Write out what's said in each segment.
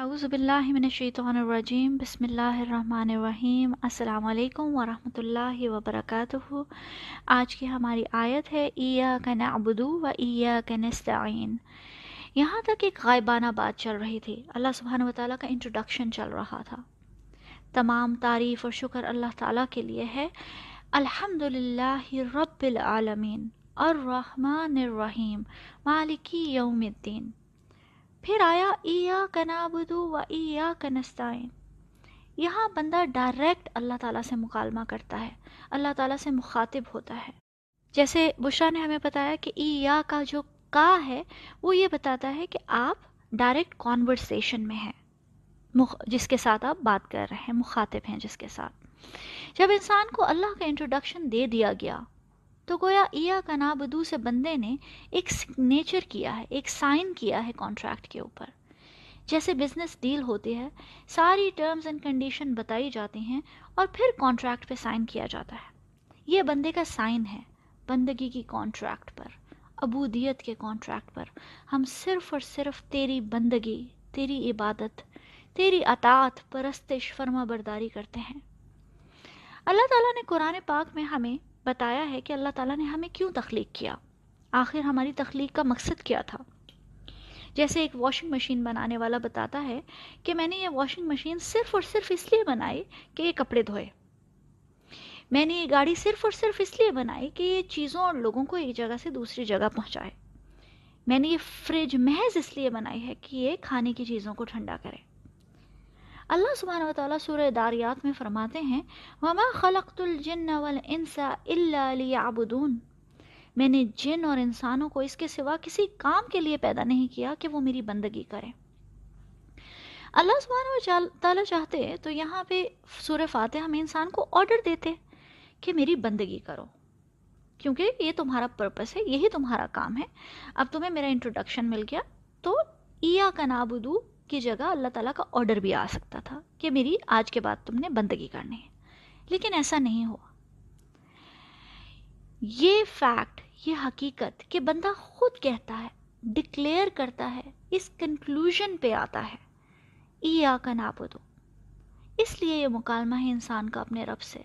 اعوذ باللہ من الشیطان الرجیم، بسم اللہ الرحمن الرحیم، السلام علیکم ورحمۃ اللہ وبرکاتہ۔ آج کی ہماری آیت ہے، ایاک نعبدو و ایاک نستعین یہاں تک ایک غائبانہ بات چل رہی تھی۔ اللہ سبحانہ و تعالیٰ کا انٹروڈکشن چل رہا تھا۔ تمام تعریف اور شکر اللہ تعالیٰ کے لیے ہے۔ الحمد رب العالمین، الرحمن الرحیم مالکی یوم الدین۔ پھر آیا ایا کنابدو و ایا کنستائن یہاں بندہ ڈائریکٹ اللہ تعالیٰ سے مکالمہ کرتا ہے، اللہ تعالیٰ سے مخاطب ہوتا ہے۔ جیسے بشرا نے ہمیں بتایا کہ ایا کا جو کا ہے، وہ یہ بتاتا ہے کہ آپ ڈائریکٹ کانورسیشن میں ہیں جس کے ساتھ آپ بات کر رہے ہیں، مخاطب ہیں جس کے ساتھ۔ جب انسان کو اللہ کا انٹروڈکشن دے دیا گیا تو گویا ایا کا نابدو سے بندے نے ایک سگنیچر کیا ہے، ایک سائن کیا ہے کانٹریکٹ کے اوپر۔ جیسے بزنس ڈیل ہوتی ہے، ساری ٹرمز اینڈ کنڈیشن بتائی جاتی ہیں اور پھر کانٹریکٹ پہ سائن کیا جاتا ہے۔ یہ بندے کا سائن ہے، بندگی کی کانٹریکٹ پر ابودیت کے کانٹریکٹ پر۔ ہم صرف اور صرف تیری بندگی، تیری عبادت، تیری اطاعت، پرستش، فرما برداری کرتے ہیں۔ اللہ تعالیٰ نے قرآن پاک میں ہمیں بتایا ہے کہ اللہ تعالیٰ نے ہمیں کیوں تخلیق کیا؟ آخر ہماری تخلیق کا مقصد کیا تھا؟ جیسے ایک واشنگ مشین بنانے والا بتاتا ہے کہ میں نے یہ واشنگ مشین صرف اور صرف اس لیے بنائی کہ یہ کپڑے دھوئے۔ میں نے یہ گاڑی صرف اور صرف اس لیے بنائی کہ یہ چیزوں اور لوگوں کو ایک جگہ سے دوسری جگہ پہنچائے۔ میں نے یہ فریج محض اس لیے بنائی ہے کہ یہ کھانے کی چیزوں کو ٹھنڈا کرے۔ اللہ سبحانہ و تعالیٰ سورہ داریات میں فرماتے ہیں، وما خلقت الجن والانس الا ليعبدون۔ میں نے جن اور انسانوں کو اس کے سوا کسی کام کے لیے پیدا نہیں کیا کہ وہ میری بندگی کریں۔ اللہ سبحانہ و تعالیٰ چاہتے تو یہاں پہ سورہ فاتحہ میں انسان کو آرڈر دیتے کہ میری بندگی کرو۔ کیونکہ یہ تمہارا پرپس ہے، یہی تمہارا کام ہے۔ اب تمہیں میرا انٹروڈکشن مل گیا تو ایا کا نابدو کی جگہ اللہ تعالیٰ کا آرڈر بھی آ سکتا تھا کہ میری آج کے بعد تم نے بندگی کرنی ہے۔ لیکن ایسا نہیں ہوا۔ یہ فیکٹ یہ حقیقت کہ بندہ خود کہتا ہے ڈکلیئر کرتا ہے، اس کنکلوژن پہ آتا ہے ای آ کا نابدو اس لیے یہ مکالمہ ہے انسان کا اپنے رب سے،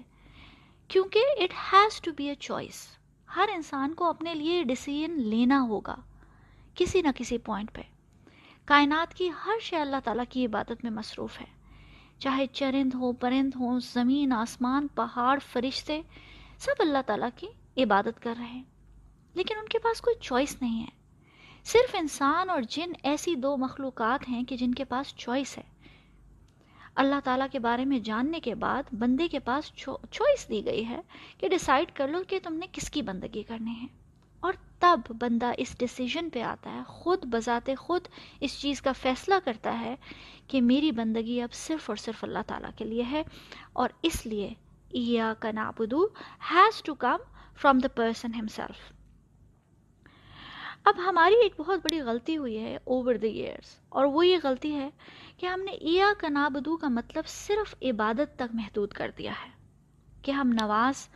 کیونکہ it has to be a choice ہر انسان کو اپنے لیے ڈسیزن لینا ہوگا، کسی نہ کسی پوائنٹ پہ۔ کائنات کی ہر شے اللہ تعالیٰ کی عبادت میں مصروف ہے۔ چاہے چرند ہو، پرند ہوں زمین، آسمان، پہاڑ، فرشتے، سب اللہ تعالیٰ کی عبادت کر رہے ہیں۔ لیکن ان کے پاس کوئی چوائس نہیں ہے۔ صرف انسان اور جن ایسی دو مخلوقات ہیں کہ جن کے پاس چوائس ہے۔ اللہ تعالیٰ کے بارے میں جاننے کے بعد بندے کے پاس چوائس دی گئی ہے کہ ڈیسائیڈ کر لو کہ تم نے کس کی بندگی کرنی ہے۔ اور تب بندہ اس ڈیسیجن پہ آتا ہے، خود بذات خود اس چیز کا فیصلہ کرتا ہے کہ میری بندگی اب صرف اور صرف اللہ تعالیٰ کے لیے ہے اور اس لیے ایا کا نابدو has to come from the person himself اب ہماری ایک بہت بڑی غلطی ہوئی ہے اوور دا ایئرس اور وہ یہ غلطی ہے کہ ہم نے ایا کا نابدو کا مطلب صرف عبادت تک محدود کر دیا ہے کہ ہم نواز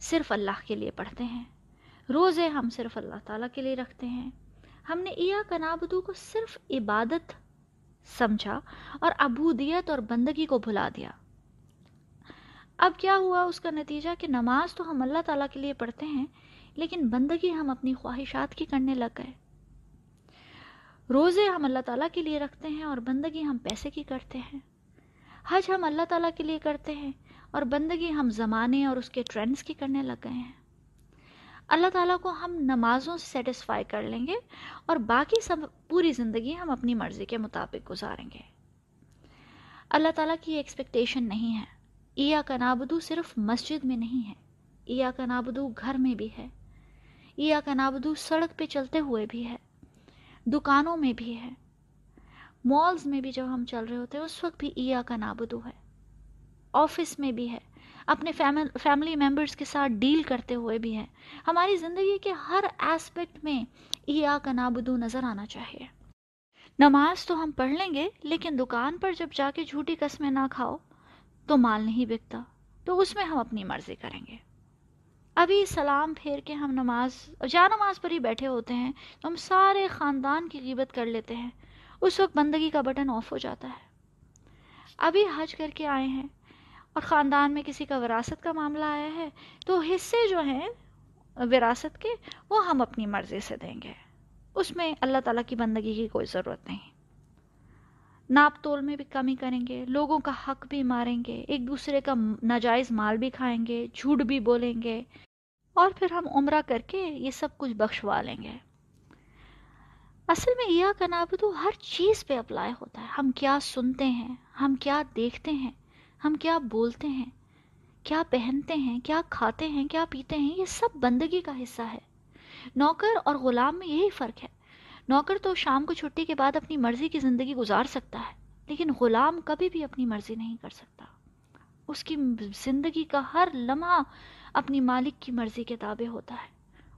صرف اللہ کے لیے پڑھتے ہیں۔ روزے ہم صرف اللہ تعالیٰ کے لیے رکھتے ہیں۔ ہم نے ایا کنابدو کو صرف عبادت سمجھا اور ابودیت اور بندگی کو بھلا دیا۔ اب کیا ہوا اس کا نتیجہ کہ نماز تو ہم اللہ تعالیٰ کے لیے پڑھتے ہیں، لیکن بندگی ہم اپنی خواہشات کی کرنے لگ گئے۔ روزے ہم اللہ تعالیٰ کے لیے رکھتے ہیں اور بندگی ہم پیسے کی کرتے ہیں۔ حج ہم اللہ تعالیٰ کے لیے کرتے ہیں اور بندگی ہم زمانے اور اس کے ٹرینڈز کی کرنے لگ گئے ہیں۔ اللہ تعالیٰ کو ہم نمازوں سے سیٹسفائی کر لیں گے اور باقی سب پوری زندگی ہم اپنی مرضی کے مطابق گزاریں گے۔ اللہ تعالیٰ کی ایکسپیکٹیشن نہیں ہے۔ ایا کا نابدو صرف مسجد میں نہیں ہے ایا کا نابدو گھر میں بھی ہے ایا کا نابدو سڑک پہ چلتے ہوئے بھی ہے، دکانوں میں بھی ہے مالز میں بھی جب ہم چل رہے ہوتے ہیں، اس وقت بھی ایا کا نابدو ہے آفس میں بھی ہے۔ اپنے فیملی ممبرس کے ساتھ ڈیل کرتے ہوئے بھی ہے ہماری زندگی کے ہر اسپیکٹ میں ایا کا نابدو نظر آنا چاہیے۔ نماز تو ہم پڑھ لیں گے، لیکن دکان پر جب جا کے جھوٹی قسمیں نہ کھاؤ، تو مال نہیں بکتا۔ تو اس میں ہم اپنی مرضی کریں گے۔ ابھی سلام پھیر کے ہم نماز جا نماز پر ہی بیٹھے ہوتے ہیں، تو ہم سارے خاندان کی غیبت کر لیتے ہیں۔ اس وقت بندگی کا بٹن آف ہو جاتا ہے۔ ابھی حج کر کے آئے ہیں۔ اور خاندان میں کسی کا وراثت کا معاملہ آیا ہے، تو حصے جو ہیں وراثت کے، وہ ہم اپنی مرضی سے دیں گے۔ اس میں اللہ تعالیٰ کی بندگی کی کوئی ضرورت نہیں۔ ناپ تول میں بھی کمی کریں گے، لوگوں کا حق بھی ماریں گے، ایک دوسرے کا ناجائز مال بھی کھائیں گے، جھوٹ بھی بولیں گے۔ اور پھر ہم عمرہ کر کے یہ سب کچھ بخشوا لیں گے۔ اصل میں یہ کناب تو ہر چیز پہ اپلائی ہوتا ہے۔ ہم کیا سنتے ہیں، ہم کیا دیکھتے ہیں۔ ہم کیا بولتے ہیں؟ کیا پہنتے ہیں؟ کیا کھاتے ہیں؟ کیا پیتے ہیں؟ یہ سب بندگی کا حصہ ہے۔ نوکر اور غلام میں یہی فرق ہے۔ نوکر تو شام کو چھٹی کے بعد اپنی مرضی کی زندگی گزار سکتا ہے، لیکن غلام کبھی بھی اپنی مرضی نہیں کر سکتا۔ اس کی زندگی کا ہر لمحہ اپنی مالک کی مرضی کے تابع ہوتا ہے۔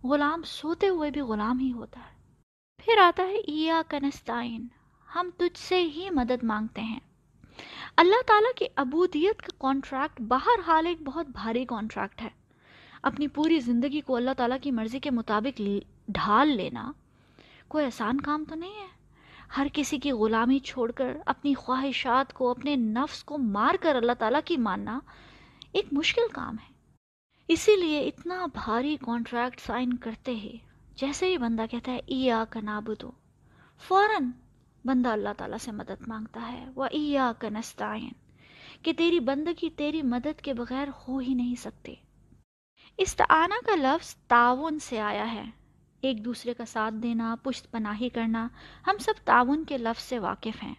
غلام سوتے ہوئے بھی غلام ہی ہوتا ہے۔ پھر آتا ہے ایا کنستائن ہم تجھ سے ہی مدد مانگتے ہیں۔ اللہ تعالیٰ کی عبودیت کا کانٹریکٹ باہر حال ایک بہت بھاری کانٹریکٹ ہے۔ اپنی پوری زندگی کو اللہ تعالیٰ کی مرضی کے مطابق ڈھال لینا کوئی آسان کام تو نہیں ہے۔ ہر کسی کی غلامی چھوڑ کر اپنی خواہشات کو، اپنے نفس کو مار کر اللہ تعالیٰ کی ماننا ایک مشکل کام ہے۔ اسی لیے اتنا بھاری کانٹریکٹ سائن کرتے ہی جیسے ہی بندہ کہتا ہے ای آ کا نابدو فوراً بندہ اللہ تعالیٰ سے مدد مانگتا ہے۔ وہ ای کا نستعین کہ تیری بندگی تیری مدد کے بغیر ہو ہی نہیں سکتے استعانہ کا لفظ تعاون سے آیا ہے۔ ایک دوسرے کا ساتھ دینا، پشت پناہی کرنا ہم سب تعاون کے لفظ سے واقف ہیں۔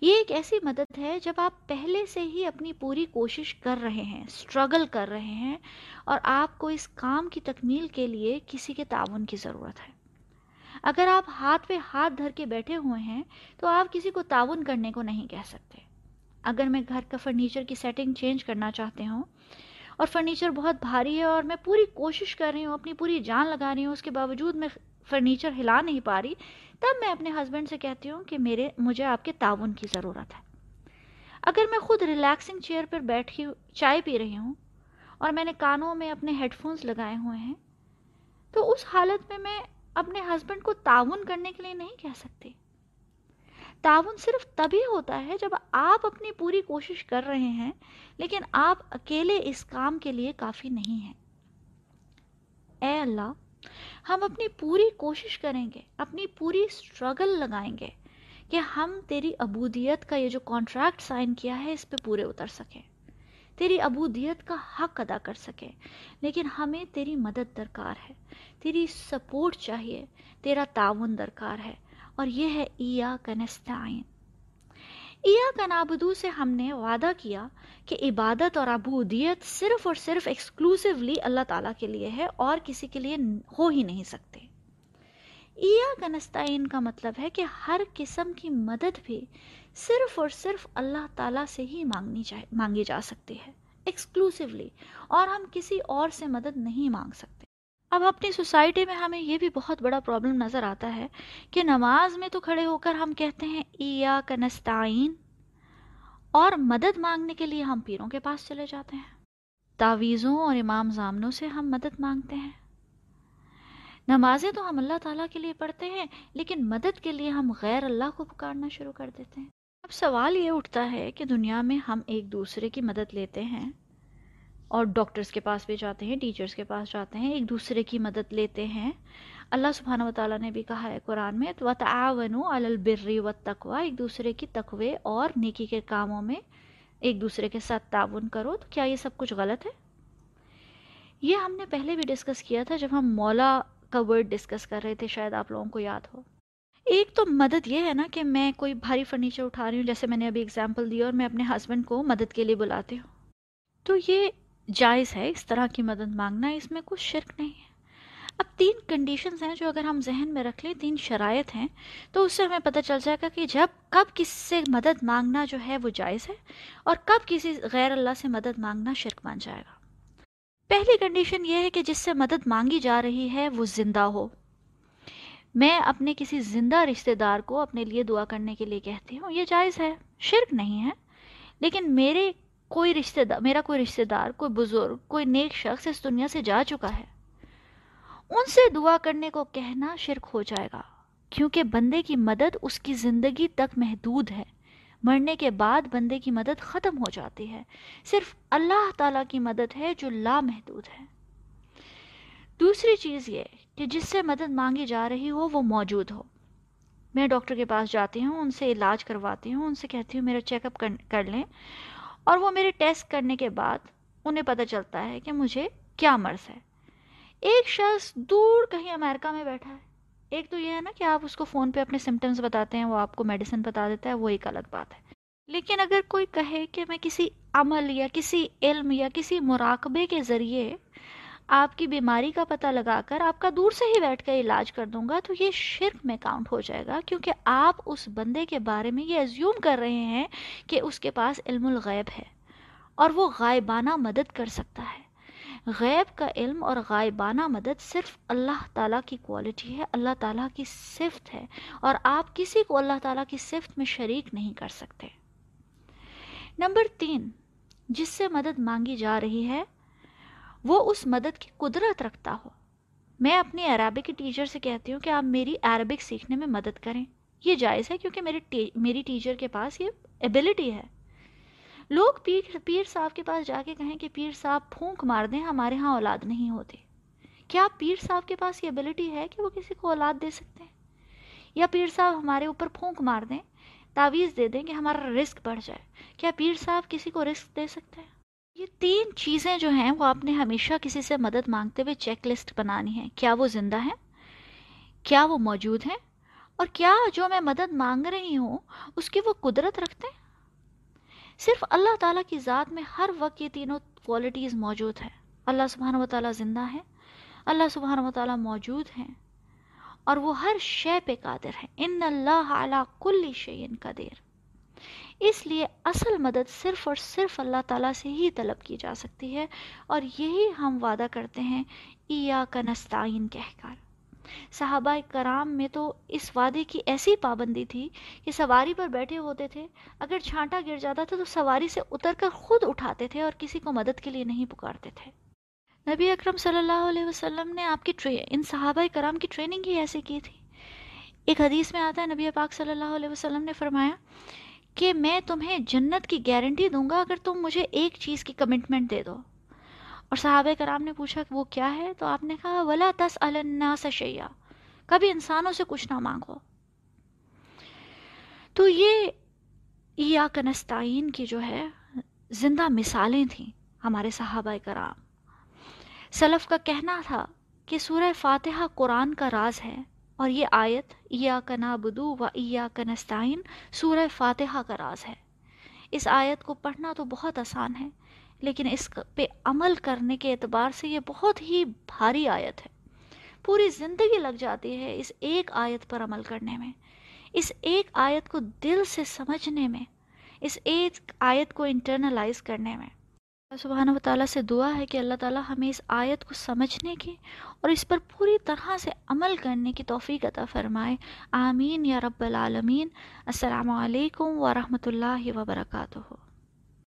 یہ ایک ایسی مدد ہے جب آپ پہلے سے ہی اپنی پوری کوشش کر رہے ہیں سٹرگل کر رہے ہیں اور آپ کو اس کام کی تکمیل کے لیے کسی کے تعاون کی ضرورت ہے۔ اگر آپ ہاتھ پہ ہاتھ دھر کے بیٹھے ہوئے ہیں، تو آپ کسی کو تعاون کرنے کو نہیں کہہ سکتے۔ اگر میں گھر کا فرنیچر کی سیٹنگ چینج کرنا چاہتے ہوں اور فرنیچر بہت بھاری ہے اور میں پوری کوشش کر رہی ہوں، اپنی پوری جان لگا رہی ہوں، اس کے باوجود میں فرنیچر ہلا نہیں پا رہی، تب میں اپنے ہسبینڈ سے کہتی ہوں کہ میرے، مجھے آپ کے تعاون کی ضرورت ہے۔ اگر میں خود ریلیکسنگ چیئر پر بیٹھی، چائے پی رہی ہوں اور میں نے کانوں میں اپنے ہیڈ فونس لگائے ہوئے ہیں، تو اس حالت میں میں اپنے ہسبینڈ کو تعاون کرنے کے لیے نہیں کہہ سکتی تعاون صرف تبھی ہوتا ہے جب آپ اپنی پوری کوشش کر رہے ہیں، لیکن آپ اکیلے اس کام کے لیے کافی نہیں ہیں۔ اے اللہ، ہم اپنی پوری کوشش کریں گے، اپنی پوری اسٹرگل لگائیں گے کہ ہم تیری عبودیت کا یہ جو کانٹریکٹ سائن کیا ہے، اس پہ پورے اتر سکیں۔ تیری عبودیت کا حق ادا کر سکیں لیکن ہمیں تیری مدد درکار ہے، تیری سپورٹ چاہیے، تیرا تعاون درکار ہے۔ اور یہ ہے ایا کنستائن ایا کنابدو سے ہم نے وعدہ کیا کہ عبادت اور عبودیت صرف اور صرف ایکسکلوسیولی اللہ تعالیٰ کے لیے ہے اور کسی کے لیے ہو ہی نہیں سکتے۔ ایا کنستائن کا مطلب ہے کہ ہر قسم کی مدد بھی صرف اور صرف اللہ تعالیٰ سے ہی مانگنی چاہے مانگی جا سکتی ہے ایکسکلوسیولی اور ہم کسی اور سے مدد نہیں مانگ سکتے۔ اب اپنی سوسائٹی میں ہمیں یہ بھی بہت بڑا پرابلم نظر آتا ہے کہ نماز میں تو کھڑے ہو کر ہم کہتے ہیں ایا کنستائن اور مدد مانگنے کے لیے ہم پیروں کے پاس چلے جاتے ہیں۔ تعویذوں اور امام زامنوں سے ہم مدد مانگتے ہیں۔ نمازیں تو ہم اللہ تعالیٰ کے لیے پڑھتے ہیں، لیکن مدد کے لیے ہم غیر اللہ کو پکارنا شروع کر دیتے ہیں۔ اب سوال یہ اٹھتا ہے کہ دنیا میں ہم ایک دوسرے کی مدد لیتے ہیں اور ڈاکٹرز کے پاس بھی جاتے ہیں، ٹیچرز کے پاس جاتے ہیں، ایک دوسرے کی مدد لیتے ہیں۔ اللہ سبحانہ و تعالیٰ نے بھی کہا ہے قرآن میں تو تعاونوا علی البر والتقوی ایک دوسرے کی تقوی اور نیکی کے کاموں میں ایک دوسرے کے ساتھ تعاون کرو۔ تو کیا یہ سب کچھ غلط ہے؟ یہ ہم نے پہلے بھی ڈسکس کیا تھا جب ہم مولا کا ورڈ ڈسکس کر رہے تھے، شاید آپ لوگوں کو یاد ہو۔ ایک تو مدد یہ ہے نا کہ میں کوئی بھاری فرنیچر اٹھا رہی ہوں، جیسے میں نے ابھی اگزامپل دی اور میں اپنے ہسبینڈ کو مدد کے لیے بلاتی ہوں۔ تو یہ جائز ہے اس طرح کی مدد مانگنا، اس میں کچھ شرک نہیں ہے۔ اب تین کنڈیشنز ہیں جو اگر ہم ذہن میں رکھ لیں، تین شرائط ہیں، تو اس سے ہمیں پتہ چل جائے گا کہ جب کب کس سے مدد مانگنا جو ہے وہ جائز ہے اور کب کسی غیر اللہ سے مدد مانگنا شرک مان جائے گا۔ پہلی کنڈیشن یہ ہے کہ جس سے مدد مانگی جا رہی ہے وہ زندہ ہو۔ میں اپنے کسی زندہ رشتہ دار کو اپنے لیے دعا کرنے کے لیے کہتی ہوں، یہ جائز ہے، شرک نہیں ہے۔ لیکن میرے کوئی رشتہ دار میرا کوئی رشتہ دار، کوئی بزرگ، کوئی نیک شخص اس دنیا سے جا چکا ہے۔ ان سے دعا کرنے کو کہنا شرک ہو جائے گا، کیونکہ بندے کی مدد اس کی زندگی تک محدود ہے۔ مرنے کے بعد بندے کی مدد ختم ہو جاتی ہے۔ صرف اللہ تعالیٰ کی مدد ہے جو لا محدود ہے۔ دوسری چیز یہ کہ جس سے مدد مانگی جا رہی ہو وہ موجود ہو۔ میں ڈاکٹر کے پاس جاتی ہوں، ان سے علاج کرواتی ہوں، ان سے کہتی ہوں میرا چیک اپ کر لیں۔ اور وہ میرے ٹیسٹ کرنے کے بعد انہیں پتہ چلتا ہے کہ مجھے کیا مرض ہے۔ ایک شخص دور کہیں امریکہ میں بیٹھا ہے۔ ایک تو یہ ہے نا کہ آپ اس کو فون پہ اپنے سمٹمز بتاتے ہیں، وہ آپ کو میڈیسن بتا دیتا ہے، وہ ایک الگ بات ہے۔ لیکن اگر کوئی کہے کہ میں کسی عمل یا کسی علم یا کسی مراقبے کے ذریعے آپ کی بیماری کا پتہ لگا کر آپ کا دور سے ہی بیٹھ کر علاج کر دوں گا تو یہ شرک میں کاؤنٹ ہو جائے گا کیونکہ آپ اس بندے کے بارے میں یہ ازیوم کر رہے ہیں کہ اس کے پاس علم الغیب ہے اور وہ غائبانہ مدد کر سکتا ہے۔ غیب کا علم اور غائبانہ مدد صرف اللہ تعالیٰ کی کوالٹی ہے، اللہ تعالیٰ کی صفت ہے اور آپ کسی کو اللہ تعالیٰ کی صفت میں شریک نہیں کر سکتے۔ نمبر تین، جس سے مدد مانگی جا رہی ہے وہ اس مدد کی قدرت رکھتا ہو۔ میں اپنی عربک کی ٹیچر سے کہتی ہوں کہ آپ میری عربک سیکھنے میں مدد کریں۔ یہ جائز ہے کیونکہ میرے میری ٹیچر کے پاس یہ ایبلٹی ہے۔ لوگ پیر پیر صاحب کے پاس جا کے کہیں کہ پیر صاحب پھونک مار دیں، ہمارے ہاں اولاد نہیں ہوتی۔ کیا پیر صاحب کے پاس یہ ایبلٹی ہے کہ وہ کسی کو اولاد دے سکتے ہیں؟ یا پیر صاحب ہمارے اوپر پھونک مار دیں، تعویذ دے دیں کہ ہمارا رسک بڑھ جائے۔ کیا پیر صاحب کسی کو رسک دے سکتے ہیں؟ یہ تین چیزیں جو ہیں وہ آپ نے ہمیشہ کسی سے مدد مانگتے ہوئے چیک لسٹ بنانی ہے کیا وہ زندہ ہیں؟ کیا وہ موجود ہیں؟ اور کیا جو میں مدد مانگ رہی ہوں، اس کی وہ قدرت رکھتے ہیں؟ صرف اللہ تعالیٰ کی ذات میں ہر وقت یہ تینوں کوالٹیز موجود ہیں۔ اللہ سبحانہ و تعالیٰ زندہ ہے اللہ سبحانہ و تعالیٰ موجود ہیں، اور وہ ہر شے پہ قادر ہے ان اللہ علی کل شعین قدیر اس لیے اصل مدد صرف اور صرف اللہ تعالیٰ سے ہی طلب کی جا سکتی ہے۔ اور یہی ہم وعدہ کرتے ہیں ایا کا نستعین کہہ کر۔ صحابہ کرام میں تو اس وعدے کی ایسی پابندی تھی کہ سواری پر بیٹھے ہوتے تھے۔ اگر چھانٹا گر جاتا تھا تو سواری سے اتر کر خود اٹھاتے تھے اور کسی کو مدد کے لیے نہیں پکارتے تھے۔ نبی اکرم صلی اللہ علیہ وسلم نے آپ کی ان صحابہ کرام کی ٹریننگ ہی ایسی کی تھی۔ ایک حدیث میں آتا ہے، نبی پاک صلی اللہ علیہ وسلم نے فرمایا کہ میں تمہیں جنت کی گارنٹی دوں گا اگر تم مجھے ایک چیز کی کمٹمنٹ دے دو۔ اور صحابہ کرام نے پوچھا کہ وہ کیا ہے؟ تو آپ نے کہا، ولا تس الناس شیا کبھی انسانوں سے کچھ نہ مانگو۔ تو یہ یا کنستائین کی جو ہے، زندہ مثالیں تھیں ہمارے صحابہ کرام۔ سلف کا کہنا تھا کہ سورہ فاتحہ قرآن کا راز ہے۔ اور یہ آیت یا کنابدو و ایا کنستعین سورہ فاتحہ کا راز ہے۔ اس آیت کو پڑھنا تو بہت آسان ہے، لیکن اس پہ عمل کرنے کے اعتبار سے یہ بہت ہی بھاری آیت ہے۔ پوری زندگی لگ جاتی ہے اس ایک آیت پر عمل کرنے میں۔ اس ایک آیت کو دل سے سمجھنے میں، اس ایک آیت کو انٹرنلائز کرنے میں۔ اللہ سبحانہ و تعالیٰ سے دعا ہے کہ اللہ تعالیٰ ہمیں اس آیت کو سمجھنے کی اور اس پر پوری طرح سے عمل کرنے کی توفیق عطا فرمائے۔ آمین یا رب العالمین۔ السلام علیکم ورحمۃ اللہ وبرکاتہ۔